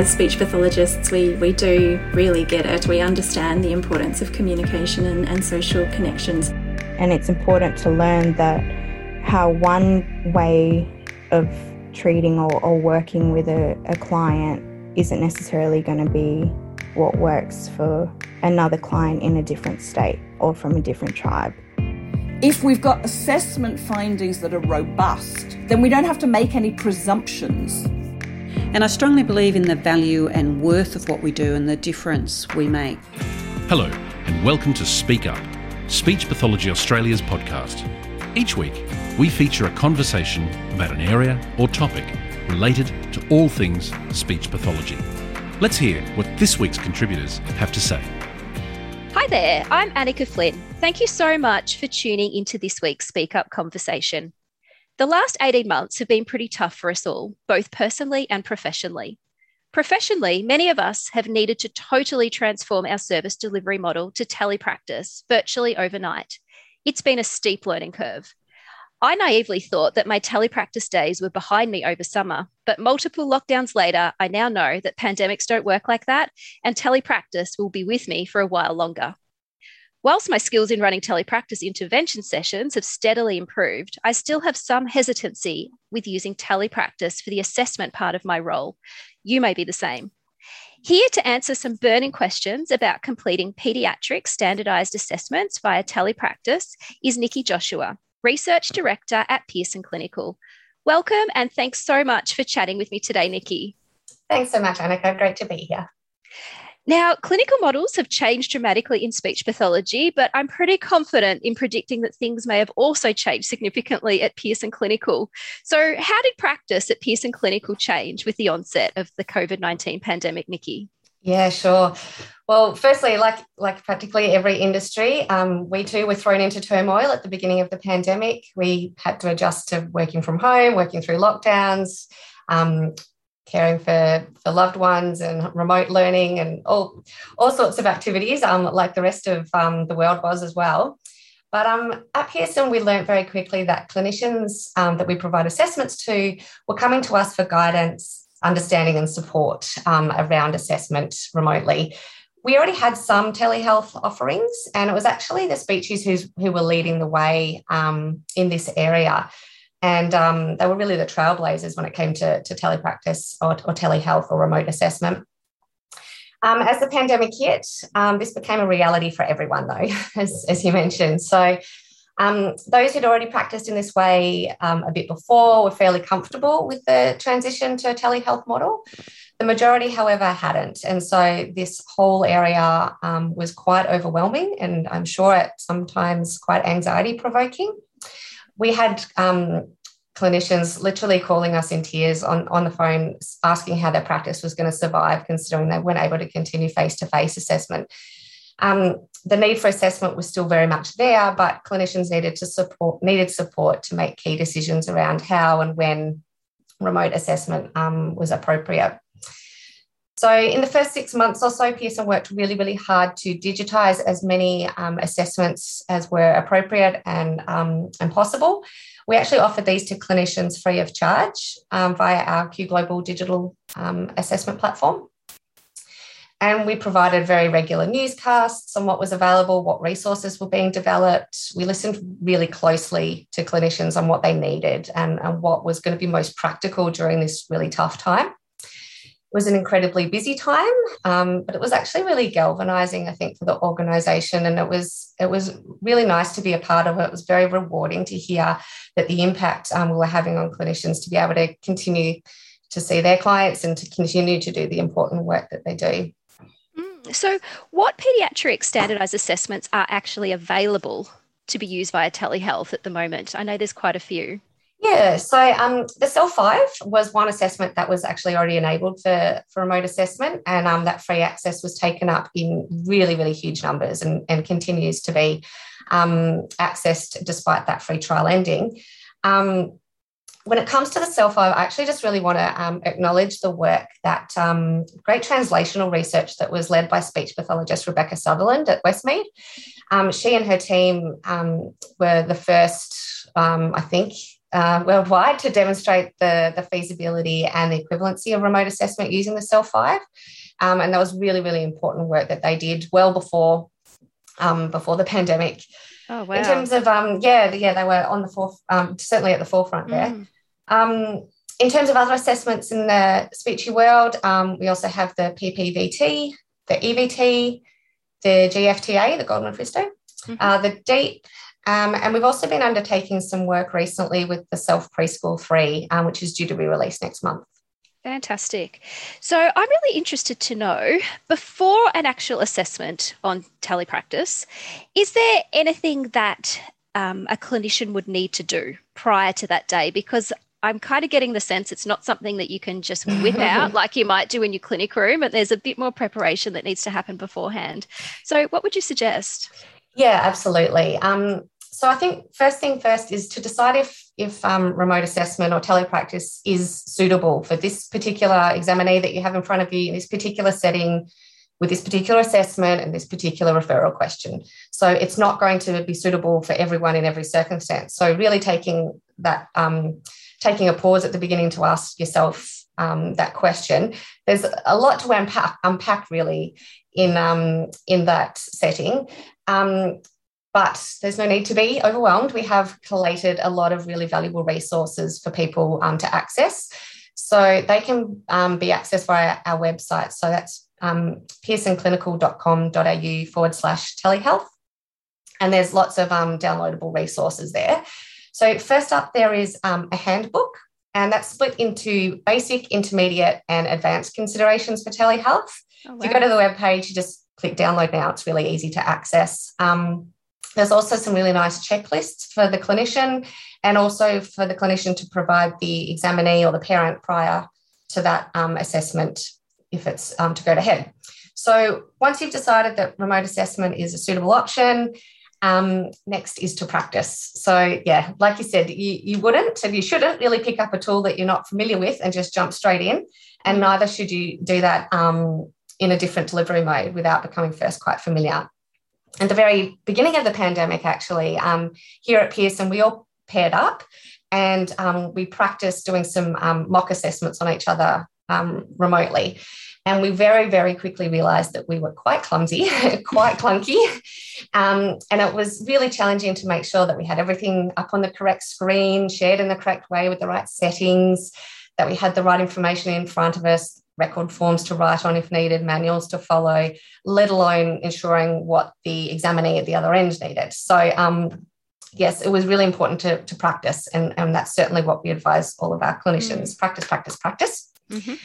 as speech pathologists, we, we do really get it. We understand the importance of communication and, and social connections. And it's important to learn that how one way of treating or, or working with a, a client isn't necessarily going to be what works for another client in a different state or from a different tribe. If we've got assessment findings that are robust, then we don't have to make any presumptions. And I strongly believe in the value and worth of what we do and the difference we make. Hello, and welcome to Speak Up, Speech Pathology Australia's podcast. Each week, we feature a conversation about an area or topic related to all things speech pathology. Let's hear what this week's contributors have to say. Hi there, I'm Anneke Flinn. Thank you so much for tuning into this week's Speak Up conversation. The last 18 months have been pretty tough for us all, both personally and professionally. Professionally, many of us have needed to totally transform our service delivery model to telepractice virtually overnight. It's been a steep learning curve. I naively thought that my telepractice days were behind me over summer, but multiple lockdowns later, I now know that pandemics don't work like that, and telepractice will be with me for a while longer. Whilst my skills in running telepractice intervention sessions have steadily improved, I still have some hesitancy with using telepractice for the assessment part of my role. You may be the same. Here to answer some burning questions about completing paediatric standardized assessments via telepractice is Nicki Joshua, Research Director at Pearson Clinical. Welcome and thanks so much for chatting with me today, Nicki. Thanks so much, Anneke. Great to be here. Now, clinical models have changed dramatically in speech pathology, but I'm pretty confident in predicting that things may have also changed significantly at Pearson Clinical. So, how did practice at Pearson Clinical change with the onset of the COVID 19 pandemic, Nicki? Yeah, sure. Well, firstly, like like practically every industry, um, we too were thrown into turmoil at the beginning of the pandemic. We had to adjust to working from home, working through lockdowns, um, caring for, for loved ones, and remote learning, and all all sorts of activities, um, like the rest of um, the world was as well. But um, at Pearson, we learned very quickly that clinicians um, that we provide assessments to were coming to us for guidance understanding and support um, around assessment remotely. We already had some telehealth offerings, and it was actually the speeches who were leading the way um, in this area. And um, they were really the trailblazers when it came to, to telepractice or, or telehealth or remote assessment. Um, as the pandemic hit, um, this became a reality for everyone, though, as, as you mentioned. So um, those who'd already practiced in this way um, a bit before were fairly comfortable with the transition to a telehealth model. The majority, however, hadn't. And so this whole area um, was quite overwhelming and I'm sure at sometimes quite anxiety provoking. We had um, clinicians literally calling us in tears on, on the phone, asking how their practice was going to survive, considering they weren't able to continue face to face assessment. Um, the need for assessment was still very much there, but clinicians needed to support needed support to make key decisions around how and when remote assessment um, was appropriate. So, in the first six months or so, Pearson worked really, really hard to digitise as many um, assessments as were appropriate and, um, and possible. We actually offered these to clinicians free of charge um, via our Q Global digital um, assessment platform. And we provided very regular newscasts on what was available, what resources were being developed. We listened really closely to clinicians on what they needed and, and what was going to be most practical during this really tough time. Was an incredibly busy time, um, but it was actually really galvanizing, I think, for the organization. And it was it was really nice to be a part of it. It was very rewarding to hear that the impact um, we were having on clinicians to be able to continue to see their clients and to continue to do the important work that they do. So, what paediatric standardized assessments are actually available to be used via telehealth at the moment? I know there's quite a few. Yeah, so um, the CELF-5 was one assessment that was actually already enabled for, for remote assessment, and um, that free access was taken up in really, really huge numbers and, and continues to be um, accessed despite that free trial ending. Um, when it comes to the CELF-5, I actually just really want to um, acknowledge the work that um, great translational research that was led by speech pathologist Rebecca Sutherland at Westmead. She and her team were the first, I think, uh, worldwide to demonstrate the, the feasibility and the equivalency of remote assessment using the CELF-5. Um, and that was really, really important work that they did well before um, before the pandemic. Oh, wow. In terms of, um, yeah, yeah, they were on the forth, um, certainly at the forefront there. Mm. Um, in terms of other assessments in the speechy world, um, we also have the PPVT, the EVT, the GFTA, the Goldman-Fristoe, Mhm. uh, the DEAP, um, and we've also been undertaking some work recently with the CELF Preschool Free, um, which is due to be released next month. Fantastic. So I'm really interested to know before an actual assessment on telepractice, is there anything that um, a clinician would need to do prior to that day? Because I'm kind of getting the sense it's not something that you can just whip out like you might do in your clinic room, and there's a bit more preparation that needs to happen beforehand. So, what would you suggest? Yeah, absolutely. Um, so I think first thing first is to decide if if um, remote assessment or telepractice is suitable for this particular examinee that you have in front of you in this particular setting with this particular assessment and this particular referral question. So it's not going to be suitable for everyone in every circumstance. So really taking that um, taking a pause at the beginning to ask yourself um, that question. There's a lot to unpack, unpack really in um, in that setting. Um, but there's no need to be overwhelmed. We have collated a lot of really valuable resources for people um, to access. So they can um, be accessed via our website. So that's um, pearsonclinical.com.au forward slash telehealth. And there's lots of um, downloadable resources there. So, first up, there is um, a handbook, and that's split into basic, intermediate, and advanced considerations for telehealth. Oh, If you go to the webpage, you just click download now. It's really easy to access. Um, there's also some really nice checklists for the clinician and also for the clinician to provide the examinee or the parent prior to that um, assessment if it's um, to go ahead. So once you've decided that remote assessment is a suitable option, um, next is to practice. So yeah, like you said, you, you wouldn't and you shouldn't really pick up a tool that you're not familiar with and just jump straight in. And neither should you do that um, in a different delivery mode without becoming first quite familiar. At the very beginning of the pandemic, actually, um, here at Pearson, we all paired up and um, we practiced doing some um, mock assessments on each other um, remotely. And we very, very quickly realized that we were quite clumsy, quite clunky. Um, and it was really challenging to make sure that we had everything up on the correct screen, shared in the correct way with the right settings, that we had the right information in front of us, record forms to write on if needed, manuals to follow, let alone ensuring what the examinee at the other end needed. So, um, yes, it was really important to, to practice, and, and that's certainly what we advise all of our clinicians practice, practice, practice. Mhm.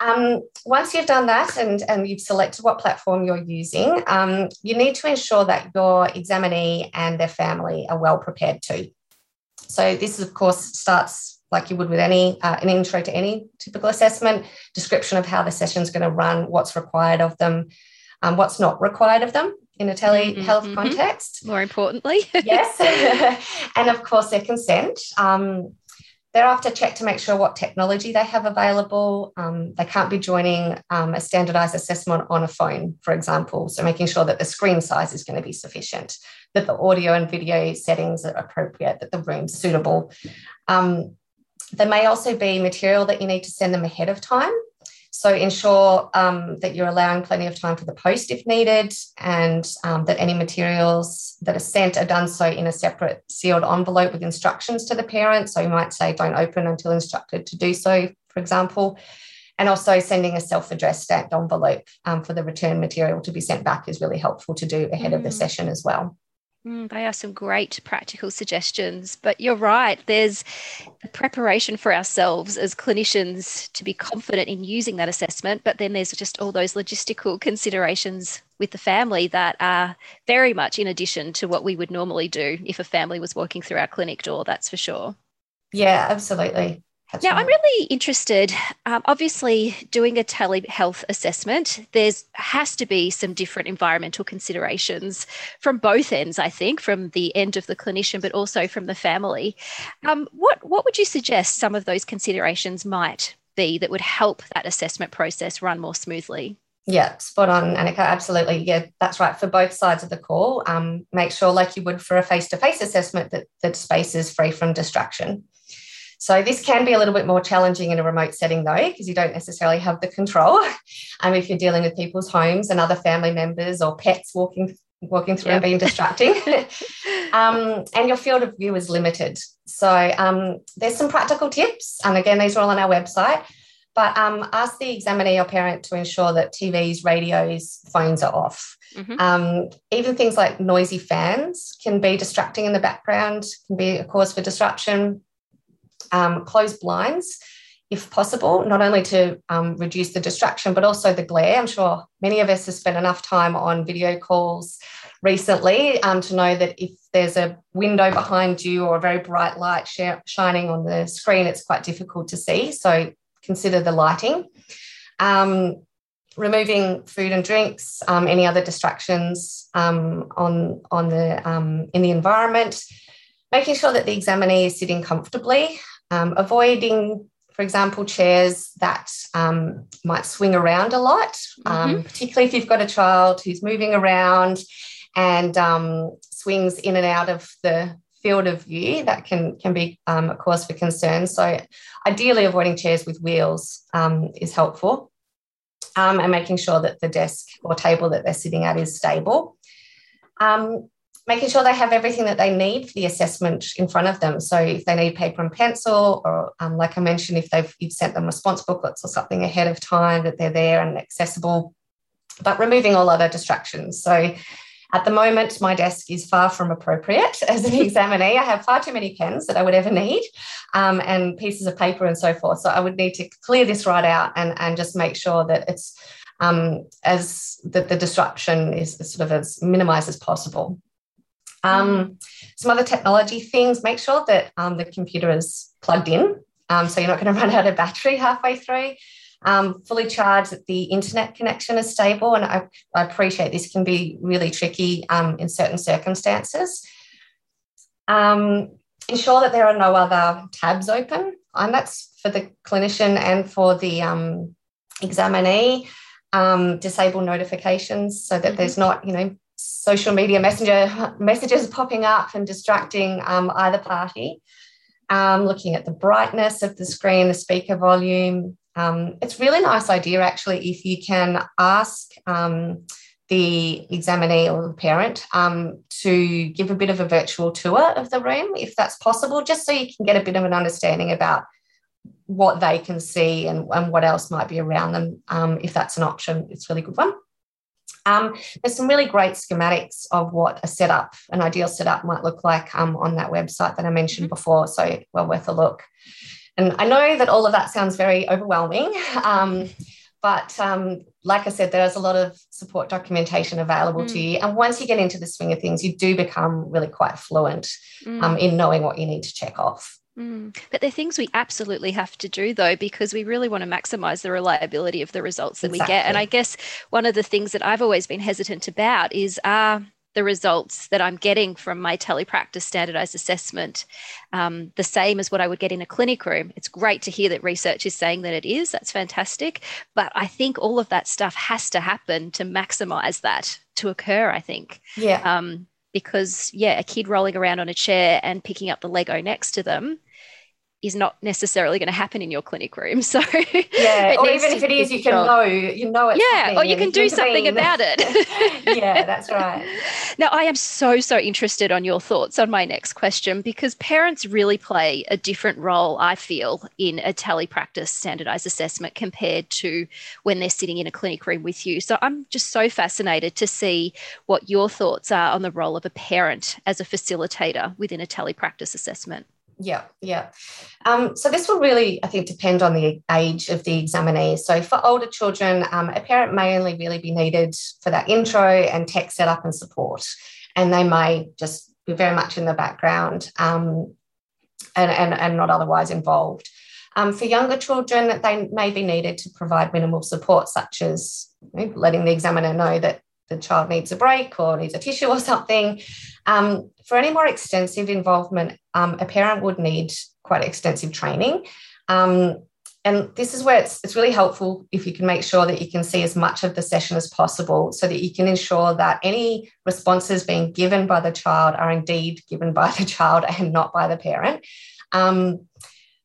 Um, once you've done that and, and you've selected what platform you're using, um, you need to ensure that your examinee and their family are well prepared too. So this, of course, starts like you would with any uh, an intro to any typical assessment, description of how the session's going to run, what's required of them, um, what's not required of them in a telehealth Mhm. context More importantly, yes. and of course, their consent. Um, thereafter, check to make sure what technology they have available. Um, they can't be joining um, a standardized assessment on a phone, for example. So, making sure that the screen size is going to be sufficient, that the audio and video settings are appropriate, that the room's suitable. Um, there may also be material that you need to send them ahead of time. So ensure um, that you're allowing plenty of time for the post if needed, and um, that any materials that are sent are done so in a separate sealed envelope with instructions to the parent. So you might say, don't open until instructed to do so, for example. And also sending a self addressed stamped envelope um, for the return material to be sent back is really helpful to do ahead of the Mm. session as well. Mm, they are some great practical suggestions. But you're right, there's the preparation for ourselves as clinicians to be confident in using that assessment. But then there's just all those logistical considerations with the family that are very much in addition to what we would normally do if a family was walking through our clinic door, that's for sure. Yeah, absolutely. Now. I'm really interested. Um, obviously, doing a telehealth assessment, there's has to be some different environmental considerations from both ends. I think, from the end of the clinician, but also from the family. Um, what what would you suggest some of those considerations might be that would help that assessment process run more smoothly? Yeah, spot on, Anneke. Absolutely. Yeah, that's right. For both sides of the call, um, make sure, like you would for a face to face assessment, that the space is free from distraction. So this can be a little bit more challenging in a remote setting though, because you don't necessarily have the control. Um, if you're dealing with people's homes and other family members or pets walking walking through yep. and being distracting. um, and your field of view is limited. So um, there's some practical tips. And again, these are all on our website. But um, ask the examiner or parent to ensure that TVs, radios, phones are off. Mm-hmm. Um, even things like noisy fans can be distracting in the background, can be a cause for disruption. Um, close blinds, if possible, not only to um, reduce the distraction, but also the glare. I'm sure many of us have spent enough time on video calls recently um, to know that if there's a window behind you or a very bright light sh- shining on the screen, it's quite difficult to see. So consider the lighting. Um, removing food and drinks, um, any other distractions um, on, on the, um, in the environment, making sure that the examinee is sitting comfortably, um, avoiding, for example, chairs that um, might swing around a lot, mm-hmm. particularly if you've got a child who's moving around and swings in and out of the field of view that can can be um, a cause for concern. So, ideally, avoiding chairs with wheels um, is helpful, um, and making sure that the desk or table that they're sitting at is stable. Um, making sure they have everything that they need for the assessment in front of them. So, if they need paper and pencil, or um, like I mentioned, if they've you've sent them response booklets or something ahead of time, that they're there and accessible, but removing all other distractions. So at the moment, my desk is far from appropriate as an examinee. I have far too many pens that I would ever need um, and pieces of paper and so forth. So I would need to clear this right out and, and just make sure that it's um, as that the disruption is sort of as minimized as possible. Um, some other technology things, make sure that um, the computer is plugged in. Um, so you're not going to run out of battery halfway through um, fully charged that the internet connection is stable. And I, I appreciate this can be really tricky um, in certain circumstances. Um, ensure that there are no other tabs open, and that's for the clinician and for the um, examinee. Um, disable notifications so that mm-hmm. there's not, you know, social media messenger messages popping up and distracting um, either party. Um, looking at the brightness of the screen, the speaker volume, um, it's really nice idea actually if you can ask um, the examinee or the parent um, to give a bit of a virtual tour of the room if that's possible, just so you can get a bit of an understanding about what they can see and, and what else might be around them. Um, if that's an option, it's a really good one. Um, there's some really great schematics of what a setup, an ideal setup might look like um, on that website that I mentioned mm-hmm. before. So well worth a look. And I know that all of that sounds very overwhelming. Um, but um, like I said, there's a lot of support documentation available mm. to you. And once you get into the swing of things, you do become really quite fluent mm. um, in knowing what you need to check off. Mm. But they're things we absolutely have to do, though, because we really want to maximize the reliability of the results that exactly. we get. And I guess one of the things that I've always been hesitant about is are uh, the results that I'm getting from my telepractice standardized assessment um, the same as what I would get in a clinic room. It's great to hear that research is saying that it is. That's fantastic. But I think all of that stuff has to happen to maximize that to occur, I think. Yeah. Um, because, yeah, a kid rolling around on a chair and picking up the Lego next to them is not necessarily going to happen in your clinic room. So yeah, or even if it is, you can know you know it. yeah, or you can do something about it. yeah, that's right. Now I am so so interested on your thoughts on my next question because parents really play a different role. I feel in a telepractice standardized assessment compared to when they're sitting in a clinic room with you. So I'm just so fascinated to see what your thoughts are on the role of a parent as a facilitator within a telepractice assessment. Yeah, yeah. Um, so this will really, I think, depend on the age of the examinee. So for older children, um, a parent may only really be needed for that intro and tech setup and support, and they may just be very much in the background um, and, and, and not otherwise involved. Um, for younger children, they may be needed to provide minimal support, such as letting the examiner know that the child needs a break or needs a tissue or something, um, for any more extensive involvement, um, a parent would need quite extensive training. Um, and this is where it's, it's really helpful if you can make sure that you can see as much of the session as possible so that you can ensure that any responses being given by the child are indeed given by the child and not by the parent. Um,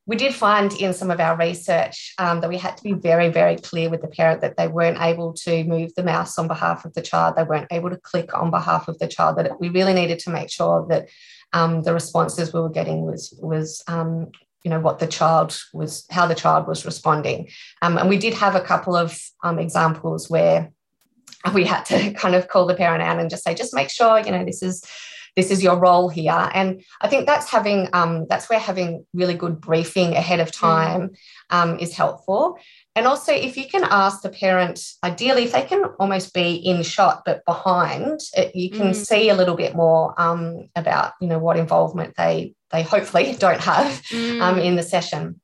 we did find in some of our research um, that we had to be very, very clear with the parent that they weren't able to move the mouse on behalf of the child, they weren't able to click on behalf of the child. That we really needed to make sure that um, the responses we were getting was was um, you know what the child was, how the child was responding, um, and we did have a couple of um, examples where we had to kind of call the parent out and just say, just make sure you know this is this is your role here and i think that's having um, that's where having really good briefing ahead of mm. time um, is helpful and also if you can ask the parent ideally if they can almost be in shot but behind it, you can mm. see a little bit more um, about you know what involvement they they hopefully don't have um, mm. in the session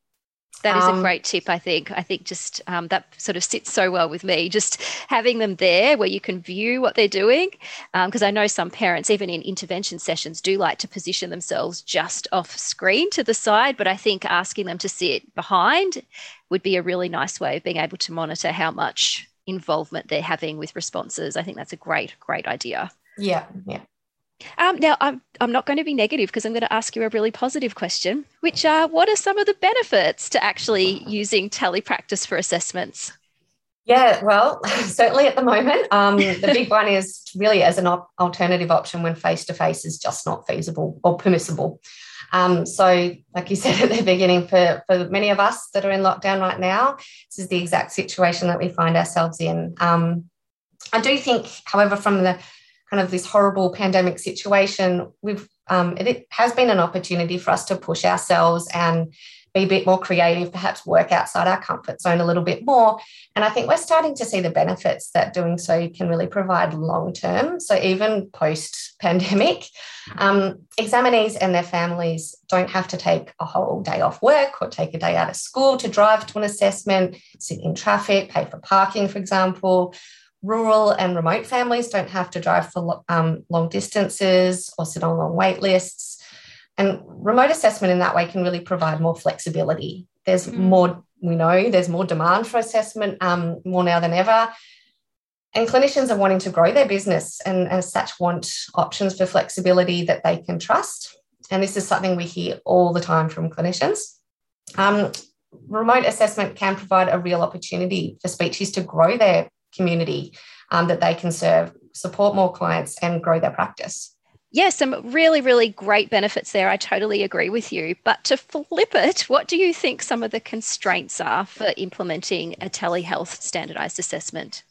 that is um, a great tip, I think. I think just um, that sort of sits so well with me. Just having them there where you can view what they're doing. Because um, I know some parents, even in intervention sessions, do like to position themselves just off screen to the side. But I think asking them to sit behind would be a really nice way of being able to monitor how much involvement they're having with responses. I think that's a great, great idea. Yeah, yeah. Um, now, I'm, I'm not going to be negative because I'm going to ask you a really positive question, which are what are some of the benefits to actually using telepractice for assessments? Yeah, well, certainly at the moment. Um, the big one is really as an op- alternative option when face to face is just not feasible or permissible. Um, so, like you said at the beginning, for, for many of us that are in lockdown right now, this is the exact situation that we find ourselves in. Um, I do think, however, from the kind of this horrible pandemic situation, we've um, it has been an opportunity for us to push ourselves and be a bit more creative, perhaps work outside our comfort zone a little bit more. And I think we're starting to see the benefits that doing so can really provide long term. So even post pandemic, um, examinees and their families don't have to take a whole day off work or take a day out of school to drive to an assessment, sit in traffic, pay for parking, for example rural and remote families don't have to drive for um, long distances or sit on long wait lists. And remote assessment in that way can really provide more flexibility. There's mm. more, we know there's more demand for assessment um, more now than ever. And clinicians are wanting to grow their business and as such want options for flexibility that they can trust. And this is something we hear all the time from clinicians. Um, remote assessment can provide a real opportunity for speeches to grow their community um, that they can serve, support more clients, and grow their practice. Yeah, some really, really great benefits there. I totally agree with you. But to flip it, what do you think some of the constraints are for implementing a telehealth standardized assessment?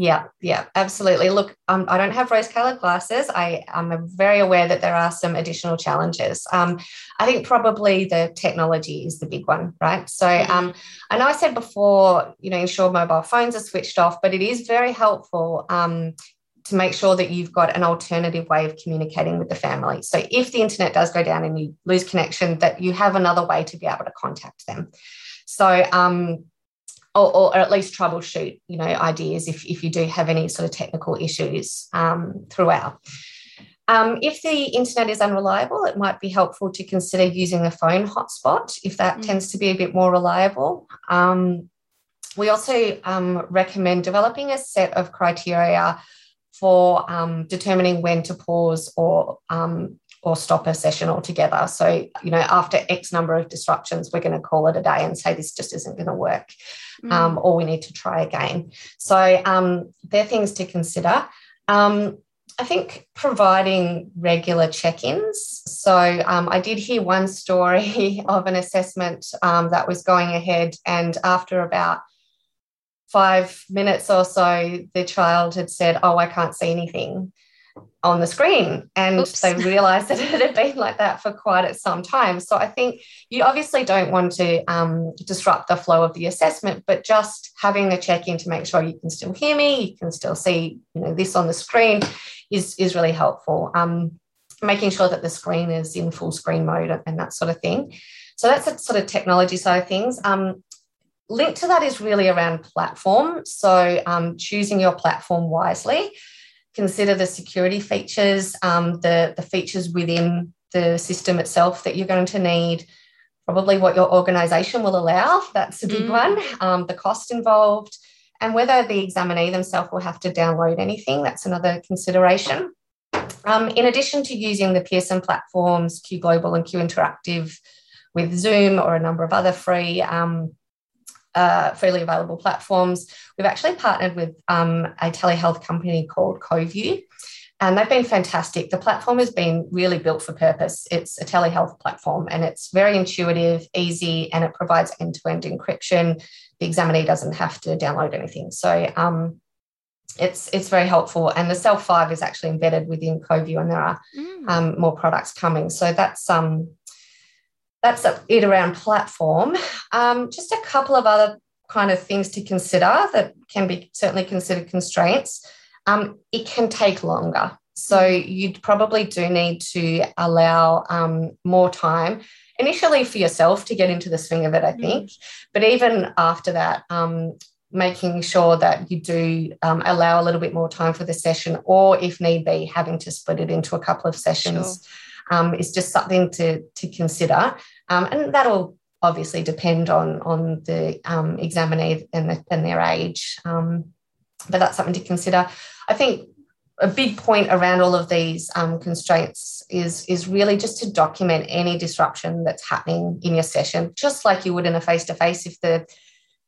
Yeah, yeah, absolutely. Look, um, I don't have rose colored glasses. I am very aware that there are some additional challenges. Um, I think probably the technology is the big one, right? So mm-hmm. um, I know I said before, you know, ensure mobile phones are switched off, but it is very helpful um, to make sure that you've got an alternative way of communicating with the family. So if the internet does go down and you lose connection, that you have another way to be able to contact them. So um, or, or, at least troubleshoot, you know, ideas if, if you do have any sort of technical issues um, throughout. Um, if the internet is unreliable, it might be helpful to consider using a phone hotspot if that mm. tends to be a bit more reliable. Um, we also um, recommend developing a set of criteria for um, determining when to pause or um, or stop a session altogether. So, you know, after X number of disruptions, we're going to call it a day and say this just isn't going to work, mm. um, or we need to try again. So, um, they're things to consider. Um, I think providing regular check ins. So, um, I did hear one story of an assessment um, that was going ahead, and after about five minutes or so, the child had said, Oh, I can't see anything on the screen. And Oops. they realized that it had been like that for quite some time. So i think you obviously don't want to um, disrupt the flow of the assessment but just having a check-in to make sure you can still hear me you can still see you know this on the screen is is really helpful. Um, making sure that the screen is in full screen mode and that sort of thing. So that's a sort of technology side of things. Um, linked to that is really around platform. So um, choosing your platform wisely consider the security features, um, the, the features within the system itself that you're going to need, probably what your organization will allow. That's a big mm. one. Um, the cost involved, and whether the examinee themselves will have to download anything. That's another consideration. Um, in addition to using the Pearson platforms, Q Global and Q Interactive, with Zoom or a number of other free. Um, uh, freely available platforms. We've actually partnered with um, a telehealth company called Coviu, and they've been fantastic. The platform has been really built for purpose. It's a telehealth platform and it's very intuitive, easy, and it provides end to end encryption. The examinee doesn't have to download anything. So um, it's, it's very helpful. And the CELF-5 is actually embedded within Coviu, and there are mm. um, more products coming. So that's um, that's it around platform. Um, just a couple of other kind of things to consider that can be certainly considered constraints um, it can take longer. So you probably do need to allow um, more time initially for yourself to get into the swing of it, I think. Mm. But even after that, um, making sure that you do um, allow a little bit more time for the session, or if need be, having to split it into a couple of sessions. Um, is just something to, to consider. Um, and that'll obviously depend on, on the um, examinee and, the, and their age. Um, but that's something to consider. I think a big point around all of these um, constraints is, is really just to document any disruption that's happening in your session, just like you would in a face to face. If the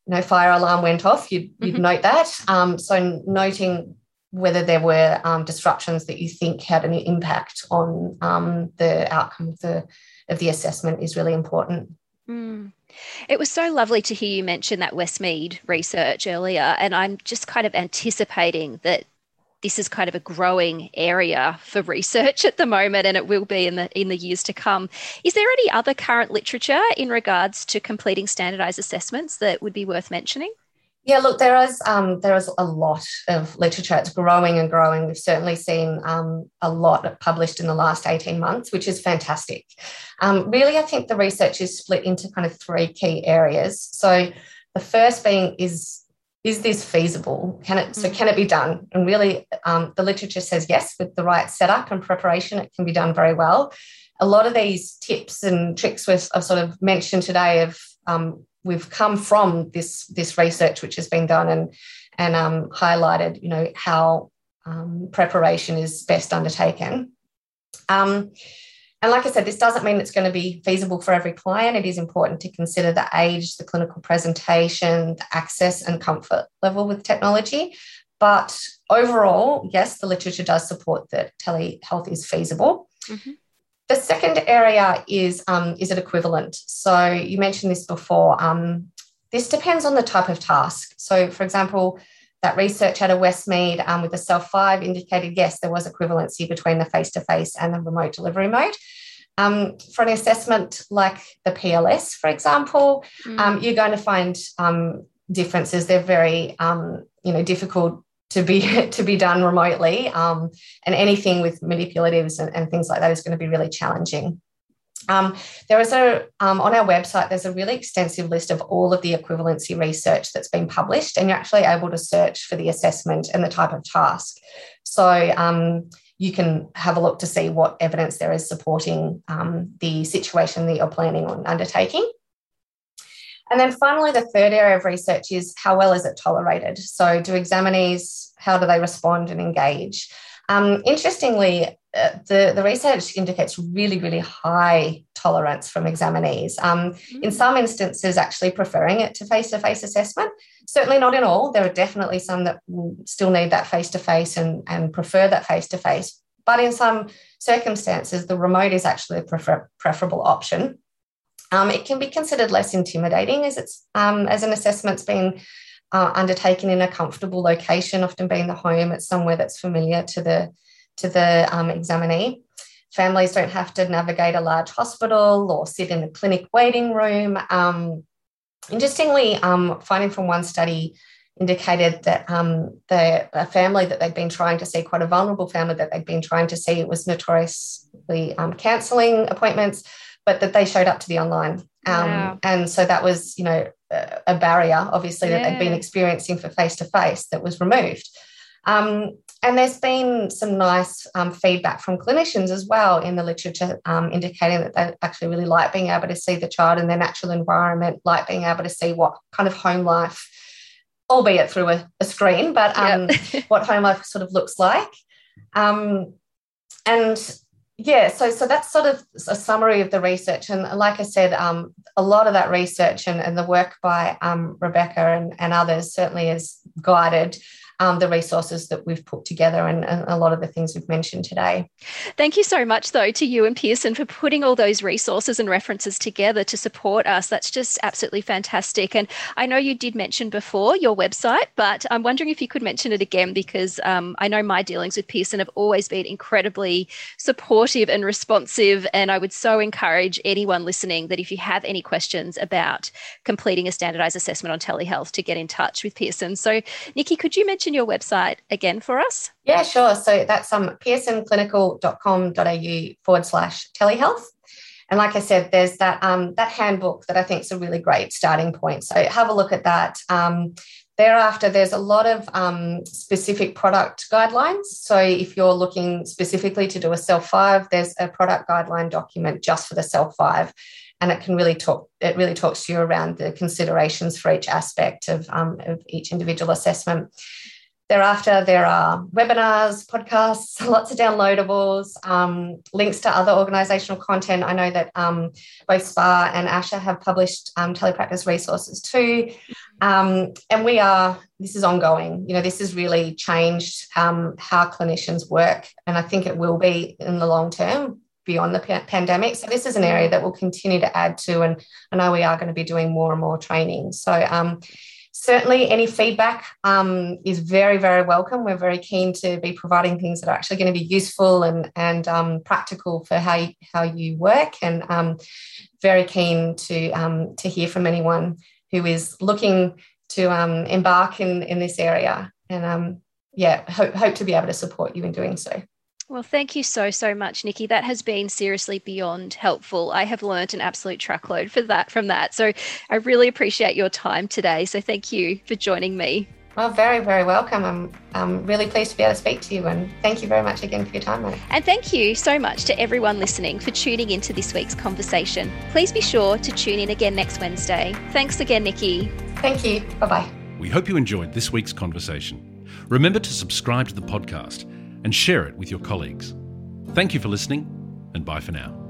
you know, fire alarm went off, you'd, you'd mm-hmm. note that. Um, so, noting whether there were um, disruptions that you think had any impact on um, the outcome of the, of the assessment is really important. Mm. It was so lovely to hear you mention that Westmead research earlier, and I'm just kind of anticipating that this is kind of a growing area for research at the moment and it will be in the in the years to come is there any other current literature in regards to completing standardized assessments that would be worth mentioning yeah, look, there is um, there is a lot of literature. It's growing and growing. We've certainly seen um, a lot published in the last eighteen months, which is fantastic. Um, really, I think the research is split into kind of three key areas. So, the first being is is this feasible? Can it so mm. can it be done? And really, um, the literature says yes, with the right setup and preparation, it can be done very well. A lot of these tips and tricks we've, I've sort of mentioned today have um, we've come from this this research which has been done and and um, highlighted you know how um, preparation is best undertaken. Um, and like i said this doesn't mean it's going to be feasible for every client. It is important to consider the age the clinical presentation the access and comfort level with technology. But overall yes the literature does support that telehealth is feasible. Mm-hmm. The second area is um, is it equivalent? So you mentioned this before. Um, this depends on the type of task. So, for example, that research out of Westmead um, with the CELF-5 indicated yes, there was equivalency between the face to face and the remote delivery mode. Um, for an assessment like the PLS, for example, mm. um, you're going to find um, differences. They're very, um, you know, difficult to be to be done remotely um, and anything with manipulatives and, and, things like that is going to be really challenging. Um, there is a um, on our website there's a really extensive list of all of the equivalency research that's been published and you're actually able to search for the assessment and the type of task. So um, you can have a look to see what evidence there is supporting um, the situation that you're planning on undertaking and then finally, the third area of research is how well is it tolerated? So, do examinees, how do they respond and engage? Um, interestingly, uh, the, the research indicates really, really high tolerance from examinees. Um, mm. In some instances, actually preferring it to face to face assessment. Certainly not in all. There are definitely some that still need that face to face and prefer that face to face. But in some circumstances, the remote is actually a prefer- preferable option. Um, it can be considered less intimidating as it's um, as an assessment's been uh, undertaken in a comfortable location, often being the home. It's somewhere that's familiar to the to the um, examinee. Families don't have to navigate a large hospital or sit in a clinic waiting room. Um, interestingly, um, finding from one study indicated that um, the a family that they'd been trying to see, quite a vulnerable family that they'd been trying to see, was notoriously um, cancelling appointments but that they showed up to the online. Um, wow. And so that was, you know, a barrier, obviously, yeah. that they'd been experiencing for face to face that was removed. Um, and there's been some nice um, feedback from clinicians as well in the literature, um, indicating that they actually really like being able to see the child in their natural environment, like being able to see what kind of home life, albeit through a, a screen, but um, yep. what home life sort of looks like. Um, and Yeah, so so that's sort of a summary of the research, and like I said, um, a lot of that research and, and the work by um, Rebecca and, and others certainly is guided um, the resources that we've put together and, and, a lot of the things we've mentioned today. Thank you so much, though, to you and Pearson for putting all those resources and references together to support us. That's just absolutely fantastic. And I know you did mention before your website, but I'm wondering if you could mention it again because um, I know my dealings with Pearson have always been incredibly supportive and responsive. And I would so encourage anyone listening that if you have any questions about completing a standardized assessment on telehealth to get in touch with Pearson. So, Nicki, could you mention your website again for us? Yeah, sure. So that's um, pearsonclinical.com.au forward slash telehealth. And like I said, there's that um, that handbook that I think is a really great starting point. So have a look at that. Um, thereafter, there's a lot of um, specific product guidelines. So if you're looking specifically to do a CELF-5, there's a product guideline document just for the CELF-5 and it can really talk it really talks to you around the considerations for each aspect of, um, of each individual assessment Thereafter, there are webinars, podcasts, lots of downloadables, um, links to other organisational content. I know that um, both SPA and ASHA have published um, telepractice resources too. Um, and we are, this is ongoing. You know, this has really changed um, how clinicians work. And I think it will be in the long term beyond the pandemic. So this is an area that we'll continue to add to. And I know we are going to be doing more and more training. So, um, certainly any feedback um, is very very welcome. We're very keen to be providing things that are actually going to be useful and and um, practical for how you, how you work. And um, very keen to um, to hear from anyone who is looking to um, embark in in this area. And um, yeah hope, hope to be able to support you in doing so well, thank you so, so much, Nicki. That has been seriously beyond helpful. I have learned an absolute truckload for that from that. So I really appreciate your time today. So thank you for joining me. Well, very, very welcome. I'm, I'm really pleased to be able to speak to you and thank you very much again for your time, mate. And thank you so much to everyone listening for tuning into this week's conversation. Please be sure to tune in again next Wednesday. Thanks again, Nicki. Thank you. Bye bye. We hope you enjoyed this week's conversation. Remember to subscribe to the podcast and share it with your colleagues. Thank you for listening, and bye for now.